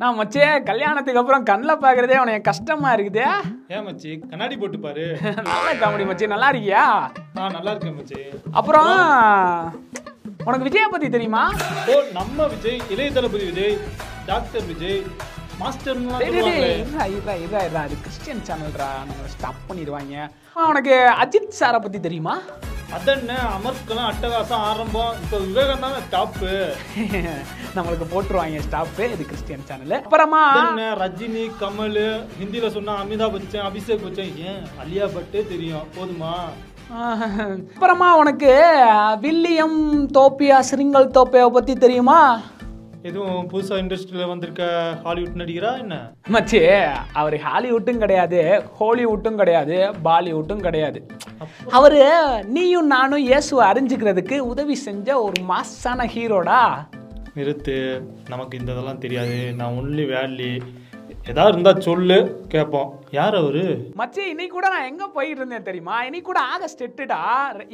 நான் மச்சே கல்யாணத்துக்கு அப்புறம் கண்ணில் பார்க்குறதே உனக்கு கஷ்டமா இருக்குதே. ஏன் மச்சி? கண்ணாடி போட்டு பாரு. நல்ல காமெடி மச்சி? நல்லா இருக்கியா? ஆ நல்லா இருக்கேன் மச்சி. அப்புறம் உனக்கு விஜய பத்தி தெரியுமா? ஓ நம்ம விஜய் இளைய தளபதி விஜய் டாக்டர் விஜய். அது கிறிஸ்டியன் சேனல்ரா நம்ம ஸ்டாப் பண்ணிடுவாங்க. உனக்கு அஜித் சாரை பத்தி தெரியுமா? அதென்ன? அமர்க்கெல்லாம் அட்டகாசம் ஆரம்பம். இப்போ விவேகம் தானே டாப்பு நம்மளுக்கு போட்டுருவாங்க ஸ்டாப் இது கிறிஸ்டியன் சேனல் அப்புறமா அதென்ன? ரஜினி கமல் ஹிந்தில சொன்னா அமிதாப் பச்சன் அபிஷேக் பச்சன். ஏன்? அலியா பட்டே தெரியும். போதுமா? அப்புறமா உனக்கு வில்லியம் தோப்பியா சிரிங்கல் தோப்பியாவை பத்தி தெரியுமா? எதுவும் புதுசா இண்டஸ்ட்ரியில வந்திருக்க ஹாலிவுட் நடிகரா என்ன? மச்சி அவர் ஹாலிவுட்டும் கிடையாது ஹாலிவுட்டும் கிடையாது பாலிவுட்டும் கிடையாது. அவரு நீயும் நானும் இயேசுவை அறிஞ்சுக்கிறதுக்கு உதவி செஞ்ச ஒரு மாசான ஹீரோடா? நிறுத்து நமக்கு இந்த இதெல்லாம் தெரியாது. நான் ஒன்லி வேலி ஏதாவது இருந்தா சொல்லு கேட்போம். யார் அவரு? மச்சி இன்னைக்கு கூட நான் எங்க போயிட்டு இருந்தேன் தெரியுமா? இன்னைக்கு கூட ஆகஸ்ட் எட்டுடா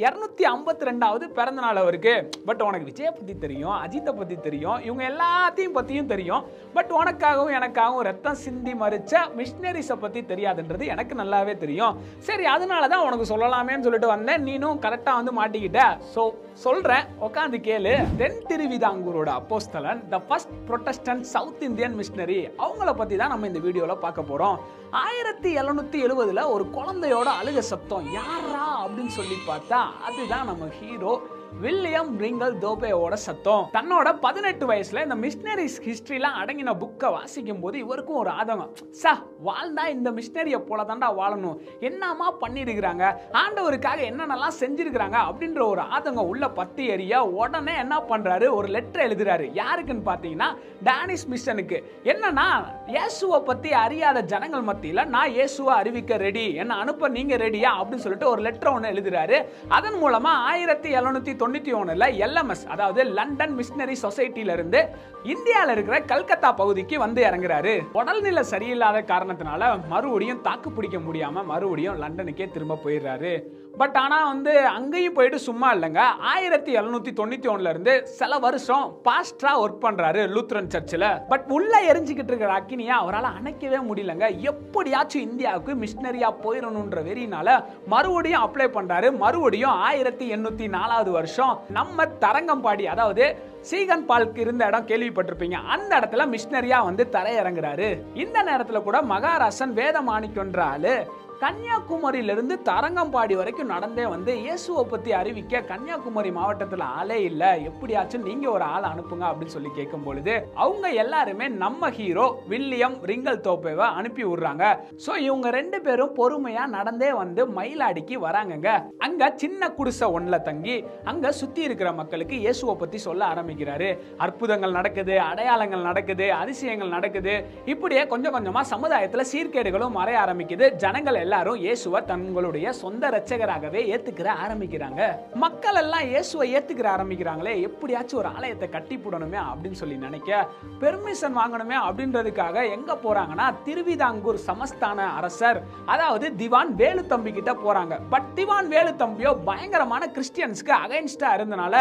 இரநூத்தி ஐம்பத்தி ரெண்டாவது பிறந்த நாள் அவருக்கு. பட் உனக்கு விஜய பத்தி தெரியும் அஜித்தை பத்தி தெரியும் இவங்க எல்லாத்தையும் பத்தியும் தெரியும். பட் உனக்காகவும் எனக்காகவும் ரத்தம் சிந்தி மறிச்ச மிஷினரிஸை பத்தி தெரியாதுன்றது எனக்கு நல்லாவே தெரியும். சரி அதனால தான் உனக்கு சொல்லலாமேன்னு சொல்லிட்டு வந்தேன். நீனும் கரெக்டா வந்து மாட்டிக்கிட்ட. ஸோ சொல்றேன் உட்காந்து கேளு. தென் திருவிதாங்கூரோட அப்போஸ்தலன் the first Protestant South Indian missionary அவங்கள பத்தி தான் நம்ம இந்த வீடியோல பார்க்க போறோம். ஆயிரத்தி எழுநூத்தி எழுபதுல ஒரு குழந்தையோட அழுக சத்தம் யாரா அப்படின்னு சொல்லி பார்த்தா அதுதான் நம்ம ஹீரோ வில்லியம் ரிங்கல் தோபேவோட சத்தம். தன்னோட பதினெட்டு வயசுல இந்த மிஷினரிஸ் ஹிஸ்டரியில அடங்கின புக்கை வாசிக்கும் போது இவருக்கும் ஒரு ஆதங்கம். சா வாழ்ந்தா இந்த மிஷினரியை போல தாண்டா வாழணும். என்னமா பண்ணிருக்கிறாங்க? ஆண்டவருக்காக என்னென்னலாம் செஞ்சிருக்கிறாங்க? அப்படின்ற ஒரு ஆதங்கம் உள்ள பத்தி எரிய உடனே என்ன பண்றாரு? ஒரு லெட்டர் எழுதுறாரு. யாருக்குன்னு பார்த்தீங்கன்னா டேனிஸ் மிஷனுக்கு. என்னன்னா இயேசுவை பத்தி அறியாத ஜனங்கள் மத்தியில நான் இயேசுவை அறிவிக்க ரெடி என்ன அனுப்ப நீங்க ரெடியா அப்படின்னு சொல்லிட்டு ஒரு லெட்டர் ஒன்று எழுதுறாரு. அதன் மூலமா ஆயிரத்தி எழுநூத்தி தொண்ணூத்தி ஒண்ணுல எல்எம்எஸ் அதாவது லண்டன் மிஷினரி சொசைட்டில இருந்து இந்தியாவில் இருக்கிற கல்கத்தா பகுதிக்கு வந்து இறங்குறாரு. உடல்நிலை சரியில்லாத காரணத்தினால மறுபடியும் தாக்கு பிடிக்க முடியாம மறுபடியும் லண்டனுக்கே திரும்ப போயிடுறாரு. பட் ஆனா வந்து அங்கேயும் போயிட்டு சும்மா இல்லைங்க. ஆயிரத்தி எழுநூத்தி தொண்ணூத்தி ஒன்னுல இருந்து சில வருஷம் பாஸ்டரா ஒர்க் பண்றாரு லூத்ரன் சர்ச்சில் பட் உள்ள எரிஞ்சுக்கிட்டு இருக்கிற அக்கினியை அவரால் அணைக்கவே முடியலங்க. எப்படியாச்சும் இந்தியாவுக்கு மிஷினரியா போயிடணுன்ற வெறியினால மறுபடியும் அப்ளை பண்றாரு. மறுபடியும் ஆயிரத்தி எண்ணூத்தி நாலாவது வருஷம் நம்ம தரங்கம்பாடி அதாவது சீகன் பால்க்கு இருந்த இடம் கேள்விப்பட்டிருப்பீங்க. அந்த இடத்துல மிஷினரியா வந்து தரையிறங்குறாரு. இந்த நேரத்துல கூட மகாராசன் வேதமாணிக்கொன்ற ஆளு கன்னியாகுமரியிலிருந்து தரங்கம்பாடி வரைக்கும் நடந்தே வந்து இயேசுவை பற்றி அறிவிக்க கன்னியாகுமரி மாவட்டத்தில் ஆளே இல்லை. எப்படியாச்சும் நீங்கள் ஒரு ஆள் அனுப்புங்க அப்படின்னு சொல்லி கேட்கும் பொழுது அவங்க எல்லாருமே நம்ம ஹீரோ வில்லியம் ரிங்கல் தோப்பேவை அனுப்பி விடுறாங்க. ஸோ இவங்க ரெண்டு பேரும் பொறுமையாக நடந்தே வந்து மயிலாடிக்கு வராங்கங்க. அங்கே சின்ன குடிசை ஒன்றில் தங்கி அங்கே சுற்றி இருக்கிற மக்களுக்கு இயேசுவை பற்றி சொல்ல ஆரம்பிக்கிறாரு. அற்புதங்கள் நடக்குது அடையாளங்கள் நடக்குது அதிசயங்கள் நடக்குது. இப்படியே கொஞ்சம் கொஞ்சமாக சமுதாயத்தில் சீர்கேடுகளும் மறைய ஆரம்பிக்குது. ஜனங்கள் எல்லாரும் இயேசுவை தங்களுடைய சொந்த ரட்சகராகவே ஏத்துக்கிற ஆரம்பிக்கிறாங்க. மக்கள் எல்லாம் இயேசுவை ஏத்துக்கிற ஆரம்பிக்கிறாங்களே எப்படியாச்சும் ஒரு ஆலயத்தை கட்டி போடணுமே அப்படின்னு சொல்லி நினைக்க பெர்மிஷன் வாங்கணுமே அப்படின்றதுக்காக எங்க போறாங்கன்னா திருவிதாங்கூர் சமஸ்தான அரசர் அதாவது திவான் வேலுத்தம்பி கிட்ட போறாங்க. பட் திவான் வேலுத்தம்பியோ பயங்கரமான கிறிஸ்டியன்ஸ்க்கு அகைன்ஸ்டா இருந்தனால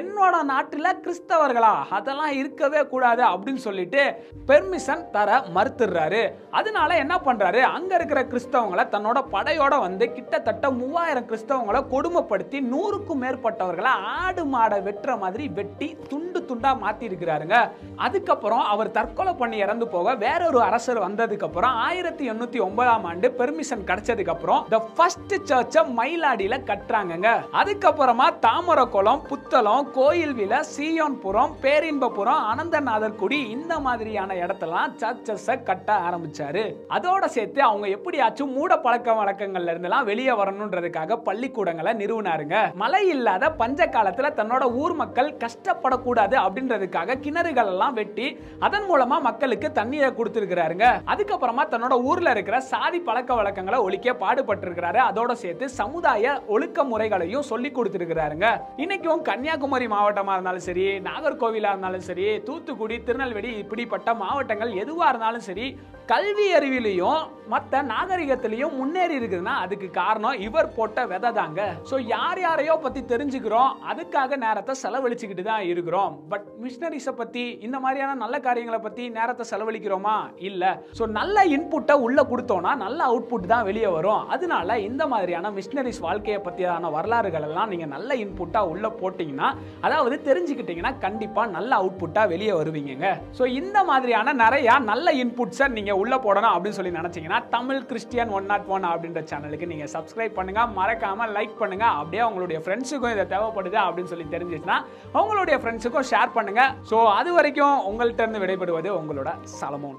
என்னோட நாட்டுல கிறிஸ்தவர்களா அதெல்லாம் இருக்கவே கூடாது அப்படின்னு சொல்லிட்டு பெர்மிஷன் தர மறுத்துடுறாரு. அதனால என்ன பண்றாரு? அங்க இருக்கிற கிறிஸ்தவங்களை தன்னோட படையோட வந்து கிட்டத்தட்ட மூவாயிரம் கிறிஸ்தவங்களை கொடுமைப்படுத்தி நூறுக்கும் மேற்பட்டவர்களை ஆடு மாடை வெட்டுற மாதிரி வெட்டி துண்டு துண்டா மாத்தி இருக்கிறாருங்க அதுக்கப்புறம் அவர் தற்கொலை பண்ணி இறந்து போக வேறொரு அரசர் வந்ததுக்கு அப்புறம் ஆயிரத்தி எண்ணூத்தி ஒன்பதாம் ஆண்டு பெர்மிஷன் கிடைச்சதுக்கு அப்புறம் த ஃபர்ஸ்ட் சர்ச்சை மயிலாடியில கட்டுறாங்கங்க. அதுக்கப்புறமா தாமரக்குளம் புத்தளம் கோயில் வில சீயோன்புரம் பேரின்பபுரம் அனந்தநாதர் குடி இந்த மாதிரியான இடத்தெல்லாம் சர்ச்சஸை கட்ட ஆரம்பிச்சாரு. அதோட சேர்த்து அவங்க எப்படியாச்சும் மூட பழக்க வழக்கங்கள்ல இருந்தெல்லாம் வெளியே வரணுன்றதுக்காக பள்ளிக்கூடங்களை நிறுவினாருங்க. மழை இல்லாத பஞ்ச காலத்துல தன்னோட ஊர் மக்கள் கஷ்டப்படக்கூடாது அப்படின்றதுக்காக கிணறுகள் எல்லாம் வெட்டி அதன் மூலமா மக்களுக்கு தண்ணீரை கொடுத்துருக்கிறாருங்க. அதுக்கப்புறமா தன்னோட ஊர்ல இருக்கிற சாதி பழக்க வழக்கங்களை ஒழிக்க பாடுபட்டிருக்கிறாரு. அதோட சேர்த்து சமுதாய ஒழுக்க முறைகளையும் சொல்லி கொடுத்துருக்கிறாருங்க. இன்னைக்கும் கன்னியாகுமரி மாவட்டமா இருந்தாலும் சரி நாகர்கோவிலா இருந்தாலும் சரி தூத்துக்குடி திருநெல்வேலி இப்படிப்பட்ட மாவட்டங்கள் எதுவா இருந்தாலும் சரி கல்வி அறிவிலையும் மற்ற நாகரிகத்திலையும் முன்னேறி இருக்குதுன்னா அதுக்கு காரணம் இவர் போட்ட விதை தாங்க. ஸோ யார் யாரையோ பற்றி தெரிஞ்சுக்கிறோம் அதுக்காக நேரத்தை செலவழிச்சுக்கிட்டு தான் இருக்கிறோம். பட் மிஷினரிஸை பற்றி இந்த மாதிரியான நல்ல காரியங்களை பற்றி நேரத்தை செலவழிக்கிறோமா? இல்லை. ஸோ நல்ல இன்புட்டை உள்ளே கொடுத்தோம்னா நல்ல அவுட்புட் தான் வெளியே வரும். அதனால இந்த மாதிரியான மிஷினரிஸ் வாழ்க்கையை பற்றியான வரலாறுகள் எல்லாம் நல்ல இன்புட்டாக உள்ளே போட்டிங்கன்னா அதாவது தெரிஞ்சுக்கிட்டிங்கன்னா கண்டிப்பாக நல்ல அவுட்புட்டாக வெளியே வருவீங்க ஸோ இந்த மாதிரியான நிறையா நல்ல இன்புட்ஸை நீங்கள் உள்ளே போடணும் அப்படின்னு சொல்லி நினச்சிங்கன்னா Tamil Christian one not one அப்படின்ற சேனலுக்கு நீங்க சப்ஸ்கிரைப் பண்ணுங்க. மறக்காம லைக் பண்ணுங்க. அப்படியே உங்களுடைய ஃப்ரெண்ட்ஸுக்கும் இதை தேவைப்படுது அப்படின்னு சொல்லி தெரிஞ்சிச்சுன்னா உங்களுடைய ஃப்ரெண்ட்ஸுக்கும் ஷேர் பண்ணுங்க. ஸோ அது வரைக்கும் உங்கள்கிட்ட இருந்து விடைபெறுவது உங்களோட சலமோன்.